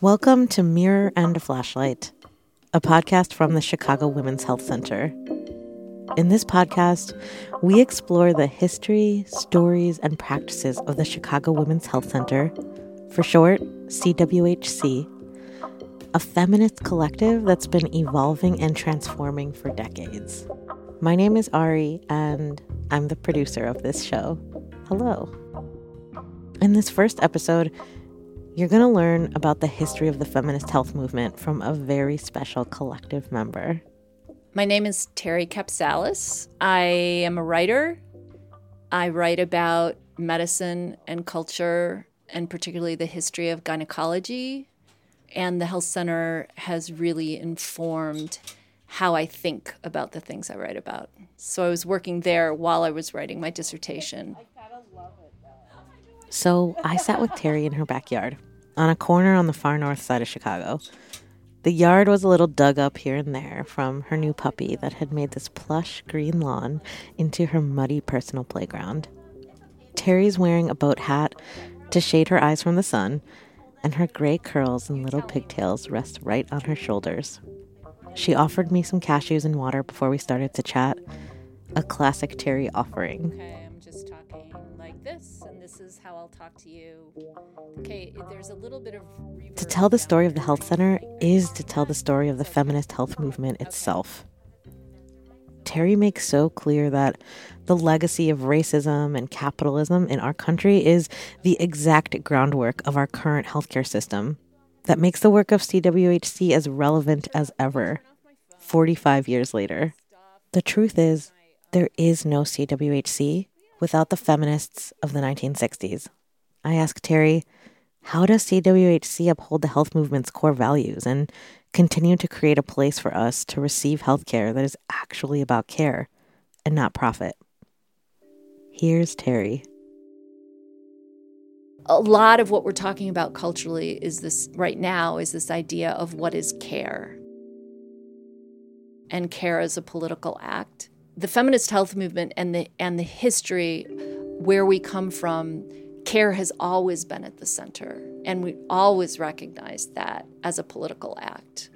Welcome to Mirror and a Flashlight, a podcast from the Chicago Women's Health Center. In this podcast, we explore the history, stories, and practices of the Chicago Women's Health Center, for short, CWHC, a feminist collective that's been evolving and transforming for decades. My name is Ari, and I'm the producer of this show. Hello. In this first episode, you're going to learn about the history of the feminist health movement from a very special collective member. My name is Terry Kapsalis. I am a writer. I write about medicine and culture, and particularly the history of gynecology. And the health center has really informed how I think about the things I write about. So I was working there while I was writing my dissertation. So I sat with Terry in her backyard, on a corner on the far north side of Chicago. The yard was a little dug up here and there from her new puppy that had made this plush green lawn into her muddy personal playground. Terry's wearing a boat hat to shade her eyes from the sun, and her gray curls and little pigtails rest right on her shoulders. She offered me some cashews and water before we started to chat, a classic Terry offering. Okay, I'm just talking like this, and this is how I'll talk to you. Okay, there's a little bit of. To tell the story of the health center is to tell the story of the feminist health movement itself. Terry makes so clear that the legacy of racism and capitalism in our country is the exact groundwork of our current healthcare system that makes the work of CWHC as relevant as ever, 45 years later. The truth is, there is no CWHC without the feminists of the 1960s. I asked Terry, how does CWHC uphold the health movement's core values and continue to create a place for us to receive health care that is actually about care and not profit? Here's Terry. A lot of what we're talking about culturally is this right now is this idea of what is care. And care as a political act. The feminist health movement and the and the history where we come from care has always been at the center, and we always recognize that as a political act.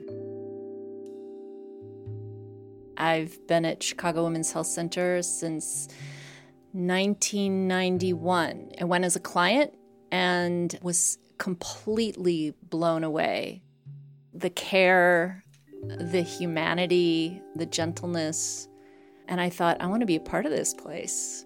I've been at Chicago Women's Health Center since 1991. I went as a client and was completely blown away. The care, the humanity, the gentleness. And I thought, I want to be a part of this place.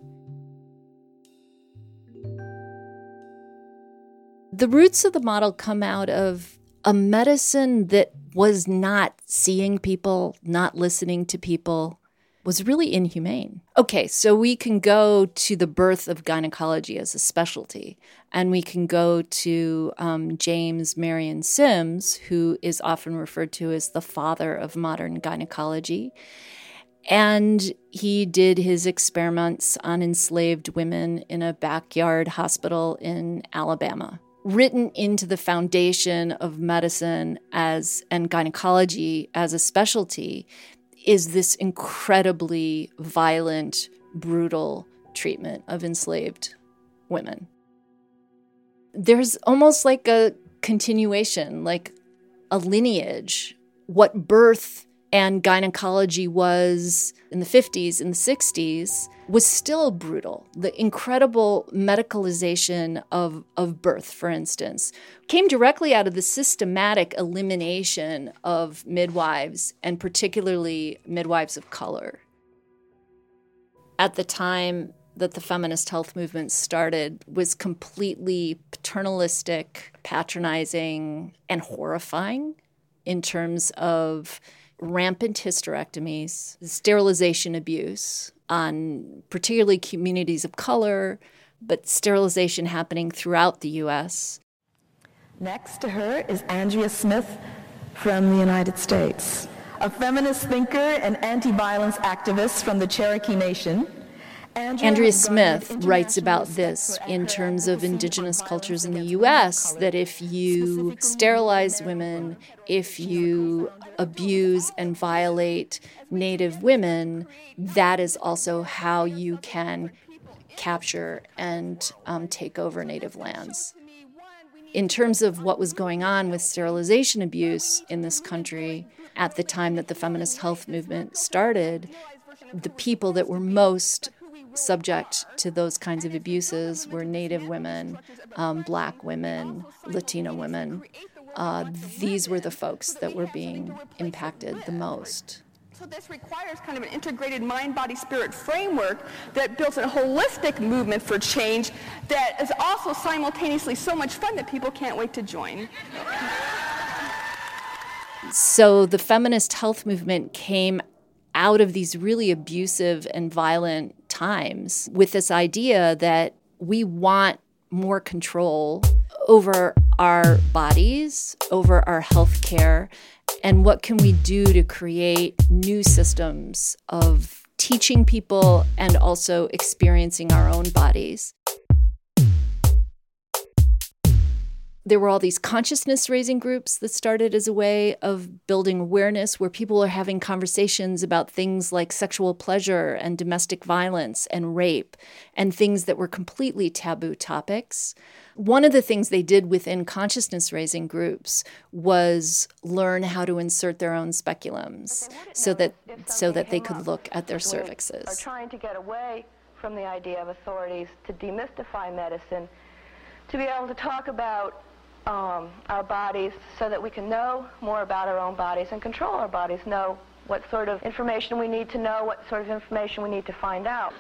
The roots of the model come out of a medicine that was not seeing people, not listening to people, was really inhumane. Okay, so we can go to the birth of gynecology as a specialty, and we can go to um, James Marion Sims, who is often referred to as the father of modern gynecology. And he did his experiments on enslaved women in a backyard hospital in Alabama written into the foundation of medicine as and gynecology as a specialty is this incredibly violent, brutal treatment of enslaved women. There's almost like a continuation, like a lineage. What birth and gynecology was in the 50s and the 60s was still brutal. The incredible medicalization of, of birth, for instance, came directly out of the systematic elimination of midwives, and particularly midwives of color. At the time that the feminist health movement started was completely paternalistic, patronizing, and horrifying in terms of rampant hysterectomies, sterilization abuse on particularly communities of color, but sterilization happening throughout the U.S. Next to her is Andrea Smith from the United States, a feminist thinker and anti-violence activist from the Cherokee Nation, Andrea Smith writes about this in terms of indigenous cultures in the US that if you sterilize women, if you abuse and violate Native women, that is also how you can capture and um, take over Native lands. In terms of what was going on with sterilization abuse in this country at the time that the feminist health movement started, the people that were most subject to those kinds of abuses were Native women, um, Black women, Latina women. Uh, these were the folks that were being impacted the most. So this requires kind of an integrated mind, body, spirit framework that builds a holistic movement for change that is also simultaneously so much fun that people can't wait to join. So the feminist health movement came out of these really abusive and violent times with this idea that we want more control over our bodies, over our health care, and what can we do to create new systems of teaching people and also experiencing our own bodies. There were all these consciousness raising groups that started as a way of building awareness where people are having conversations about things like sexual pleasure and domestic violence and rape and things that were completely taboo topics. One of the things they did within consciousness raising groups was learn how to insert their own speculums so that so that they could look at their cervixes. Are trying to get away from the idea of authorities to demystify medicine to be able to talk about um, our bodies so that we can know more about our own bodies and control our bodies, know what sort of information we need to know, what sort of information we need to find out.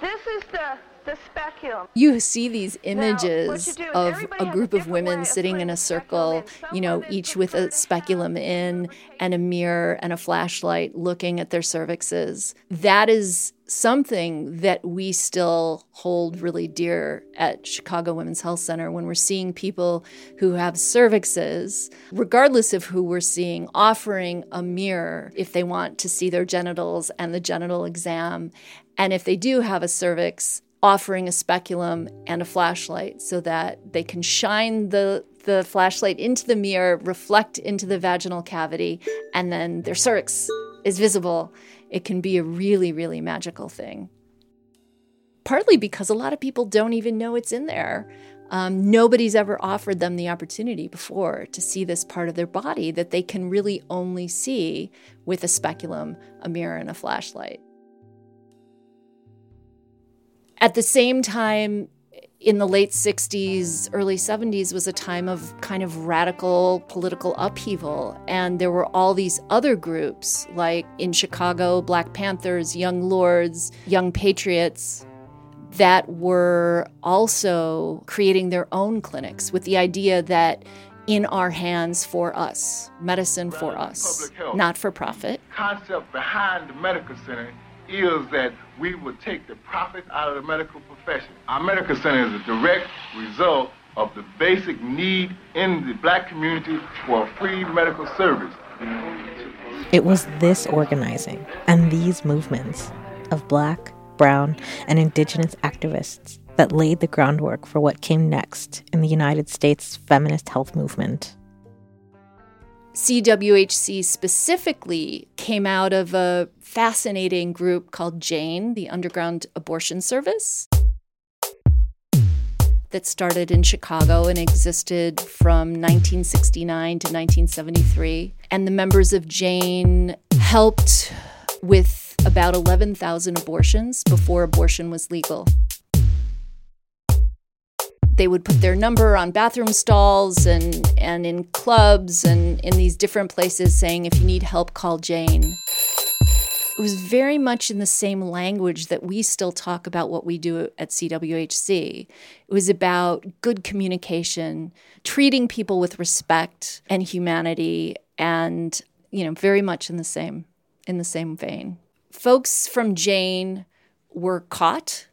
This is the the speculum. You see these images now, of a group of women sitting in a circle, you know, each with a speculum in and a mirror and a flashlight looking at their cervixes. That is something that we still hold really dear at Chicago Women's Health Center when we're seeing people who have cervixes, regardless of who we're seeing, offering a mirror if they want to see their genitals and the genital exam. And if they do have a cervix, offering a speculum and a flashlight so that they can shine the the flashlight into the mirror, reflect into the vaginal cavity, and then their cervix is visible. It can be a really, really magical thing. Partly because a lot of people don't even know it's in there. Um, nobody's ever offered them the opportunity before to see this part of their body that they can really only see with a speculum, a mirror, and a flashlight. At the same time, in the late 60s, early 70s was a time of kind of radical political upheaval. And there were all these other groups, like in Chicago, Black Panthers, Young Lords, Young Patriots, that were also creating their own clinics with the idea that in our hands for us, medicine for us, not for profit. Concept behind the medical center is that we would take the profit out of the medical profession. Our medical center is a direct result of the basic need in the black community for free medical service. It was this organizing and these movements of black, brown, and indigenous activists that laid the groundwork for what came next in the United States feminist health movement. CWHC specifically came out of a fascinating group called Jane, the Underground Abortion Service, that started in Chicago and existed from 1969 to 1973. And the members of Jane helped with about 11,000 abortions before abortion was legal they would put their number on bathroom stalls and, and in clubs and in these different places saying, if you need help, call Jane. It was very much in the same language that we still talk about what we do at CWHC. It was about good communication, treating people with respect and humanity, and you know, very much in the same in the same vein. Folks from Jane were caught.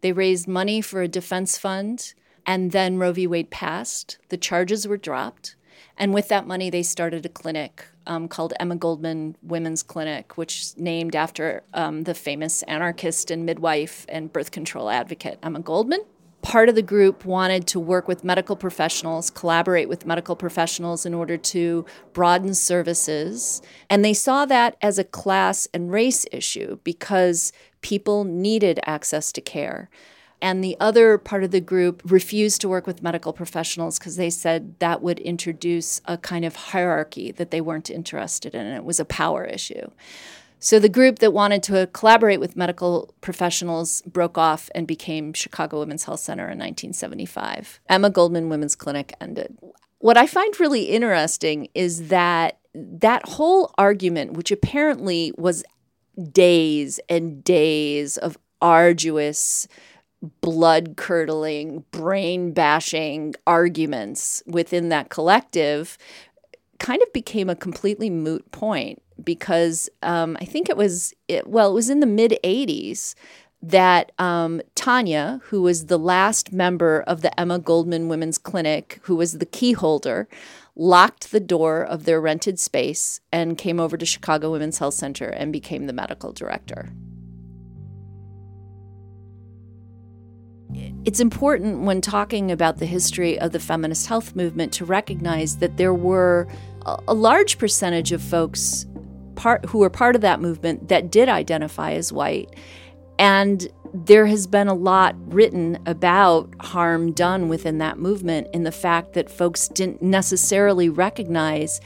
They raised money for a defense fund and then Roe v. Wade passed, the charges were dropped. And with that money, they started a clinic um, called Emma Goldman Women's Clinic, which named after um, the famous anarchist and midwife and birth control advocate Emma Goldman part of the group wanted to work with medical professionals, collaborate with medical professionals in order to broaden services. And they saw that as a class and race issue because people needed access to care. And the other part of the group refused to work with medical professionals because they said that would introduce a kind of hierarchy that they weren't interested in. And it was a power issue. So the group that wanted to collaborate with medical professionals broke off and became Chicago Women's Health Center in 1975. Emma Goldman Women's Clinic ended. What I find really interesting is that that whole argument, which apparently was days and days of arduous, blood curdling, brain bashing arguments within that collective, kind of became a completely moot point because um, I think it was, it, well, it was in the mid 80s that um, Tanya, who was the last member of the Emma Goldman Women's Clinic, who was the key holder, locked the door of their rented space and came over to Chicago Women's Health Center and became the medical director. It's important when talking about the history of the feminist health movement to recognize that there were a large percentage of folks part who were part of that movement that did identify as white. And there has been a lot written about harm done within that movement in the fact that folks didn't necessarily recognize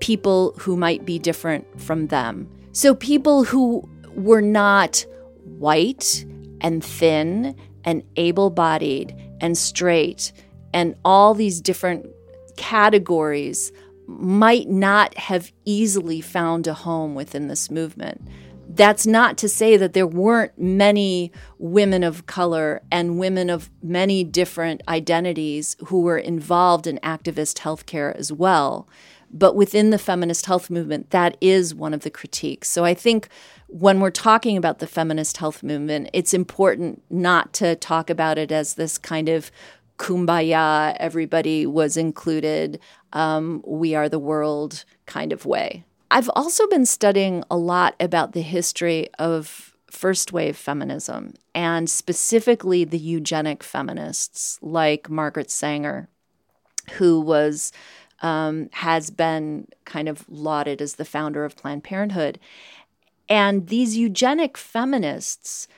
people who might be different from them. So people who were not white and thin and able bodied and straight and all these different categories might not have easily found a home within this movement. That's not to say that there weren't many women of color and women of many different identities who were involved in activist healthcare as well. But within the feminist health movement, that is one of the critiques. So I think when we're talking about the feminist health movement, it's important not to talk about it as this kind of kumbaya, everybody was included, um, we are the world kind of way. I've also been studying a lot about the history of first wave feminism and specifically the eugenic feminists like Margaret Sanger, who was um, has been kind of lauded as the founder of Planned Parenthood. And these eugenic feminists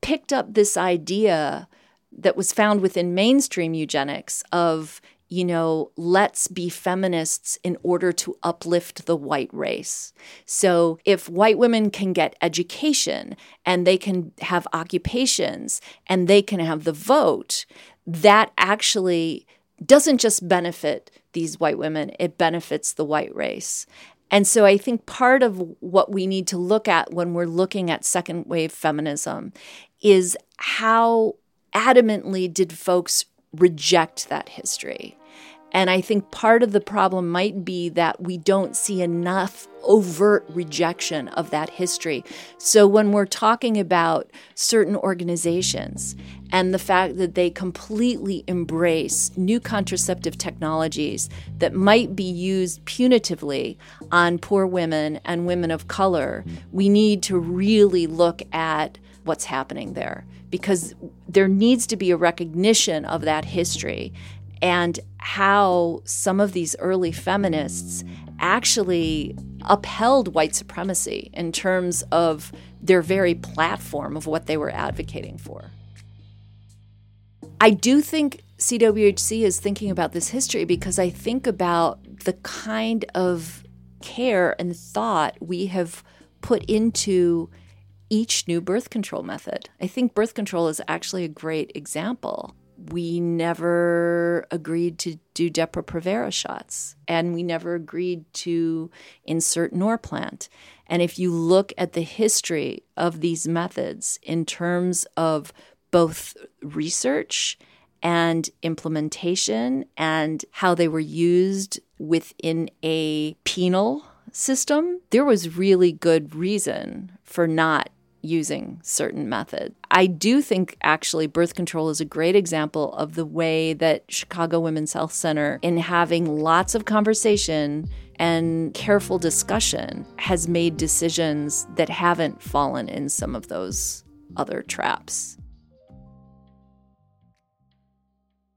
picked up this idea that was found within mainstream eugenics of you know, let's be feminists in order to uplift the white race. So, if white women can get education and they can have occupations and they can have the vote, that actually doesn't just benefit these white women, it benefits the white race. And so I think part of what we need to look at when we're looking at second wave feminism is how adamantly did folks reject that history. And I think part of the problem might be that we don't see enough overt rejection of that history. So when we're talking about certain organizations and the fact that they completely embrace new contraceptive technologies that might be used punitively on poor women and women of color, we need to really look at what's happening there because there needs to be a recognition of that history and how some of these early feminists actually upheld white supremacy in terms of their very platform of what they were advocating for. I do think CWHC is thinking about this history because I think about the kind of care and thought we have put into each new birth control method. I think birth control is actually a great example. We never agreed to do Depo-Provera shots, and we never agreed to insert Norplant. And if you look at the history of these methods in terms of both research and implementation and how they were used within a penal system, there was really good reason for not using certain methods. I do think actually birth control is a great example of the way that Chicago Women's Health Center, in having lots of conversation and careful discussion, has made decisions that haven't fallen in some of those other traps.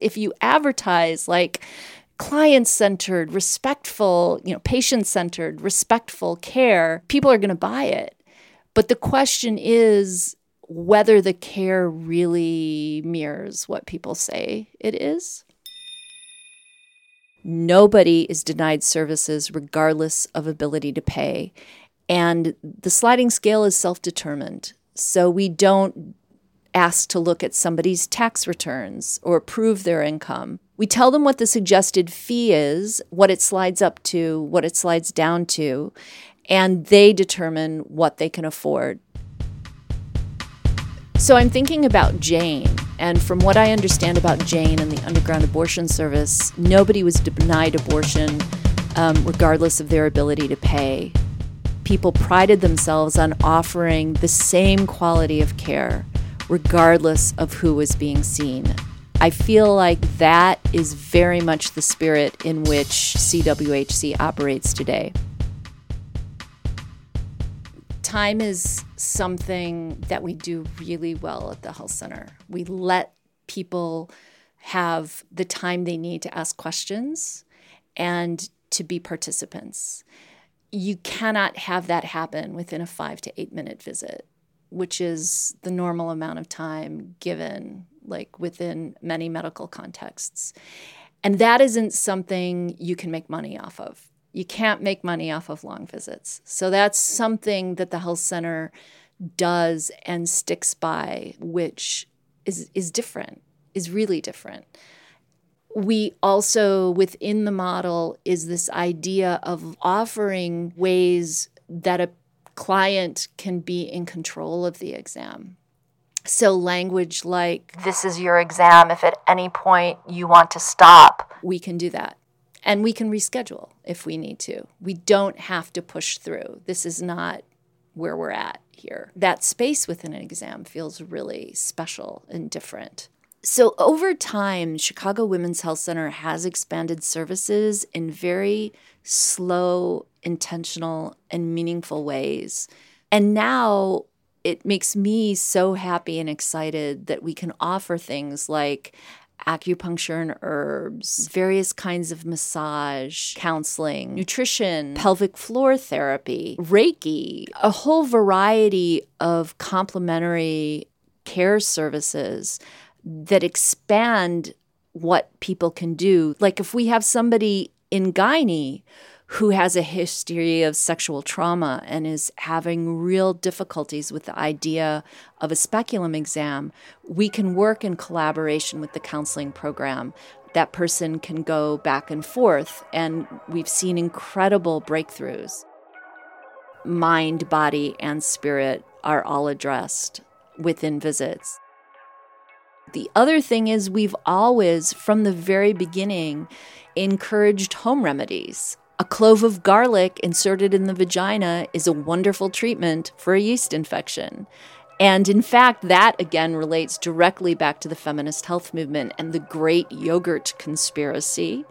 If you advertise like client centered, respectful, you know, patient centered, respectful care, people are going to buy it. But the question is whether the care really mirrors what people say it is. Nobody is denied services regardless of ability to pay. And the sliding scale is self determined. So we don't ask to look at somebody's tax returns or prove their income. We tell them what the suggested fee is, what it slides up to, what it slides down to, and they determine what they can afford. So I'm thinking about Jane, and from what I understand about Jane and the underground abortion service, nobody was denied abortion um, regardless of their ability to pay. People prided themselves on offering the same quality of care regardless of who was being seen. I feel like that is very much the spirit in which CWHC operates today time is something that we do really well at the health center. We let people have the time they need to ask questions and to be participants. You cannot have that happen within a five to eight minute visit, which is the normal amount of time given, like within many medical contexts. And that isn't something you can make money off of you can't make money off of long visits. So that's something that the health center does and sticks by, which is is different, is really different. We also within the model is this idea of offering ways that a client can be in control of the exam. So, language like, This is your exam. If at any point you want to stop, we can do that. And we can reschedule if we need to. We don't have to push through. This is not where we're at here. That space within an exam feels really special and different. So, over time, Chicago Women's Health Center has expanded services in very slow, intentional, and meaningful ways. And now it makes me so happy and excited that we can offer things like acupuncture and herbs, various kinds of massage, counseling, nutrition, pelvic floor therapy, Reiki, a whole variety of complementary care services that expand what people can do. Like if we have somebody in gynae who has a history of sexual trauma and is having real difficulties with the idea of a speculum exam, we can work in collaboration with the counseling program. That person can go back and forth, and we've seen incredible breakthroughs. Mind, body, and spirit are all addressed within visits. The other thing is, we've always, from the very beginning, encouraged home remedies. A clove of garlic inserted in the vagina is a wonderful treatment for a yeast infection. And in fact, that again relates directly back to the feminist health movement and the great yogurt conspiracy,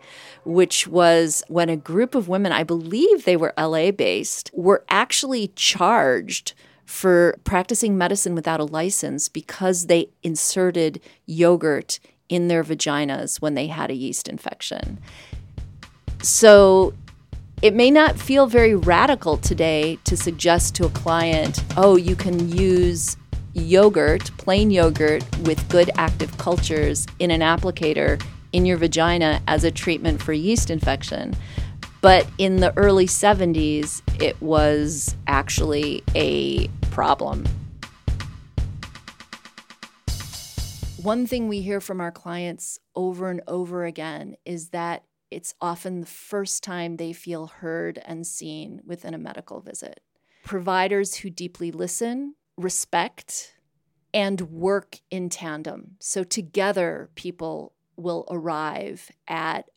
which was when a group of women, I believe they were LA based, were actually charged for practicing medicine without a license because they inserted yogurt in their vaginas when they had a yeast infection. So it may not feel very radical today to suggest to a client, oh, you can use yogurt, plain yogurt, with good active cultures in an applicator in your vagina as a treatment for yeast infection. But in the early 70s, it was actually a problem. One thing we hear from our clients over and over again is that it's often the first time they feel heard and seen within a medical visit. Providers who deeply listen, respect, and work in tandem. So together, people will arrive at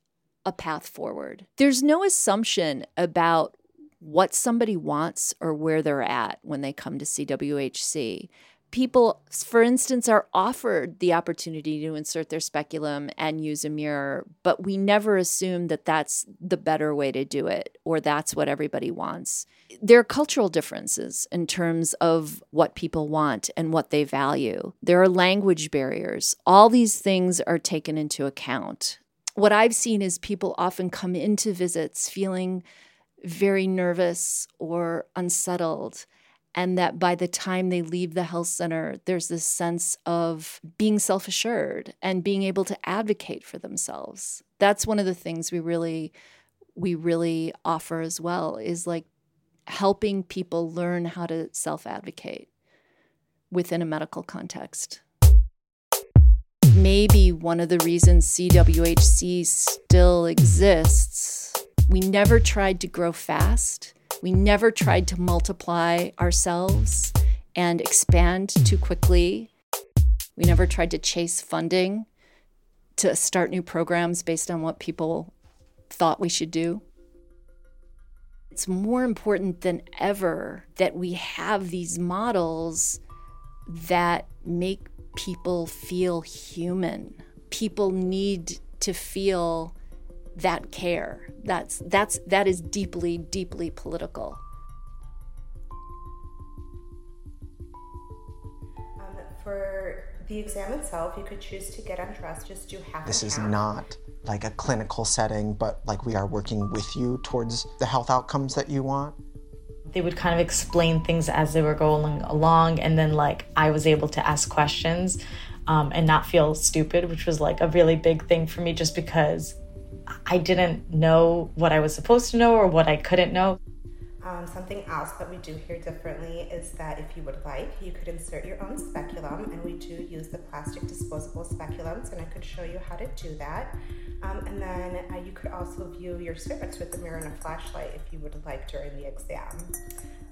a path forward. There's no assumption about what somebody wants or where they're at when they come to CWHC people, for instance, are offered the opportunity to insert their speculum and use a mirror, but we never assume that that's the better way to do it or that's what everybody wants. There are cultural differences in terms of what people want and what they value. There are language barriers. All these things are taken into account. What I've seen is people often come into visits feeling very nervous or unsettled and that by the time they leave the health center, there's this sense of being self assured and being able to advocate for themselves. That's one of the things we really we really offer as well is like helping people learn how to self advocate within a medical context. Maybe one of the reasons CWHC still exists, we never tried to grow fast we never tried to multiply ourselves and expand too quickly. We never tried to chase funding to start new programs based on what people thought we should do. It's more important than ever that we have these models that make people feel human. People need to feel that care. That's that's that is deeply deeply political. Um, for the exam itself, you could choose to get undressed. Just do half. This is half. not like a clinical setting, but like we are working with you towards the health outcomes that you want. They would kind of explain things as they were going along, and then like I was able to ask questions um, and not feel stupid, which was like a really big thing for me, just because I didn't know what I was supposed to know or what I couldn't know. Um, something else that we do here differently is that if you would like, you could insert your own speculum, and we do use the plastic disposable speculums, and I could show you how to do that. Um, and then uh, you could also view your cervix with a mirror and a flashlight if you would like during the exam.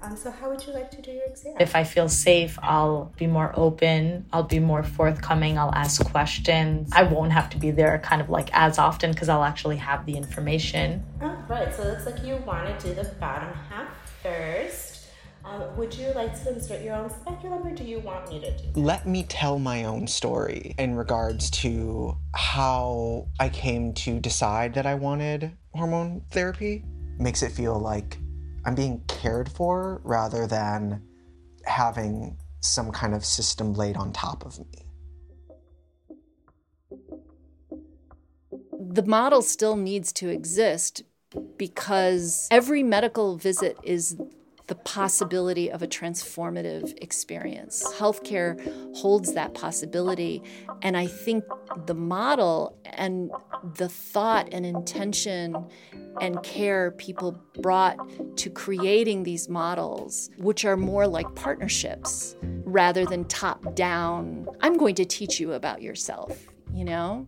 Um, so, how would you like to do your exam? If I feel safe, I'll be more open. I'll be more forthcoming. I'll ask questions. I won't have to be there kind of like as often because I'll actually have the information. Oh, right. So, it looks like you want to do the bottom half first. Um, would you like to insert your own speculum or do you want me to do Let me tell my own story in regards to how I came to decide that I wanted hormone therapy. Makes it feel like I'm being cared for rather than having some kind of system laid on top of me. The model still needs to exist because every medical visit is the possibility of a transformative experience. Healthcare holds that possibility. And I think the model and the thought and intention and care people brought to creating these models, which are more like partnerships rather than top down, I'm going to teach you about yourself, you know?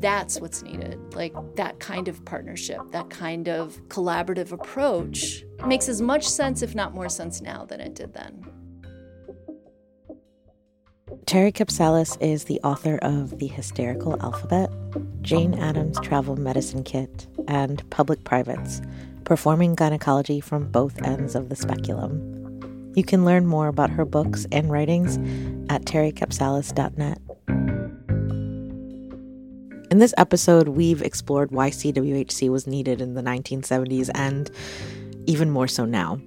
That's what's needed. Like that kind of partnership, that kind of collaborative approach makes as much sense, if not more sense now than it did then. Terry Kapsalis is the author of The Hysterical Alphabet, Jane Addams' Travel Medicine Kit, and Public Privates, performing gynecology from both ends of the speculum. You can learn more about her books and writings at terrycapsalis.net. In this episode, we've explored why CWHC was needed in the 1970s and even more so now.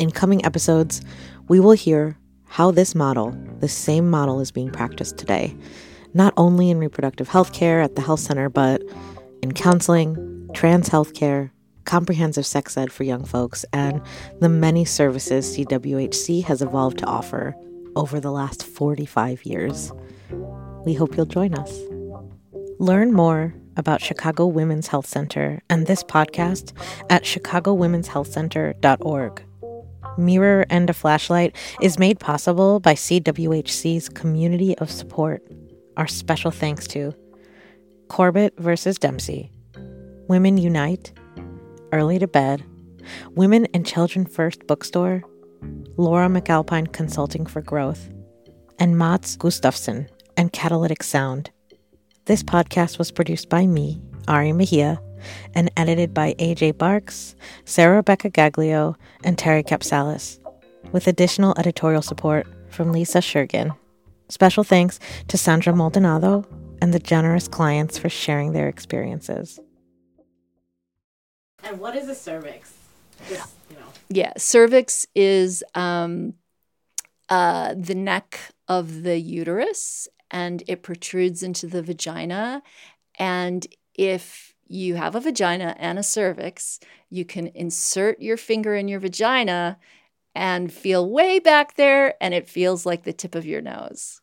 In coming episodes, we will hear how this model, the same model, is being practiced today, not only in reproductive health care at the health center, but in counseling, trans health care, comprehensive sex ed for young folks, and the many services CWHC has evolved to offer over the last 45 years. We hope you'll join us. Learn more about Chicago Women's Health Center and this podcast at chicagowomenshealthcenter.org. Mirror and a Flashlight is made possible by CWHC's community of support. Our special thanks to Corbett versus Dempsey, Women Unite, Early to Bed, Women and Children First Bookstore, Laura McAlpine Consulting for Growth, and Mats Gustafsson and Catalytic Sound. This podcast was produced by me, Ari Mejia, and edited by AJ Barks, Sarah Rebecca Gaglio, and Terry Kapsalis, with additional editorial support from Lisa Shergin. Special thanks to Sandra Maldonado and the generous clients for sharing their experiences. And what is a cervix? Just, you know. Yeah, cervix is um, uh, the neck of the uterus and it protrudes into the vagina. And if you have a vagina and a cervix, you can insert your finger in your vagina and feel way back there, and it feels like the tip of your nose.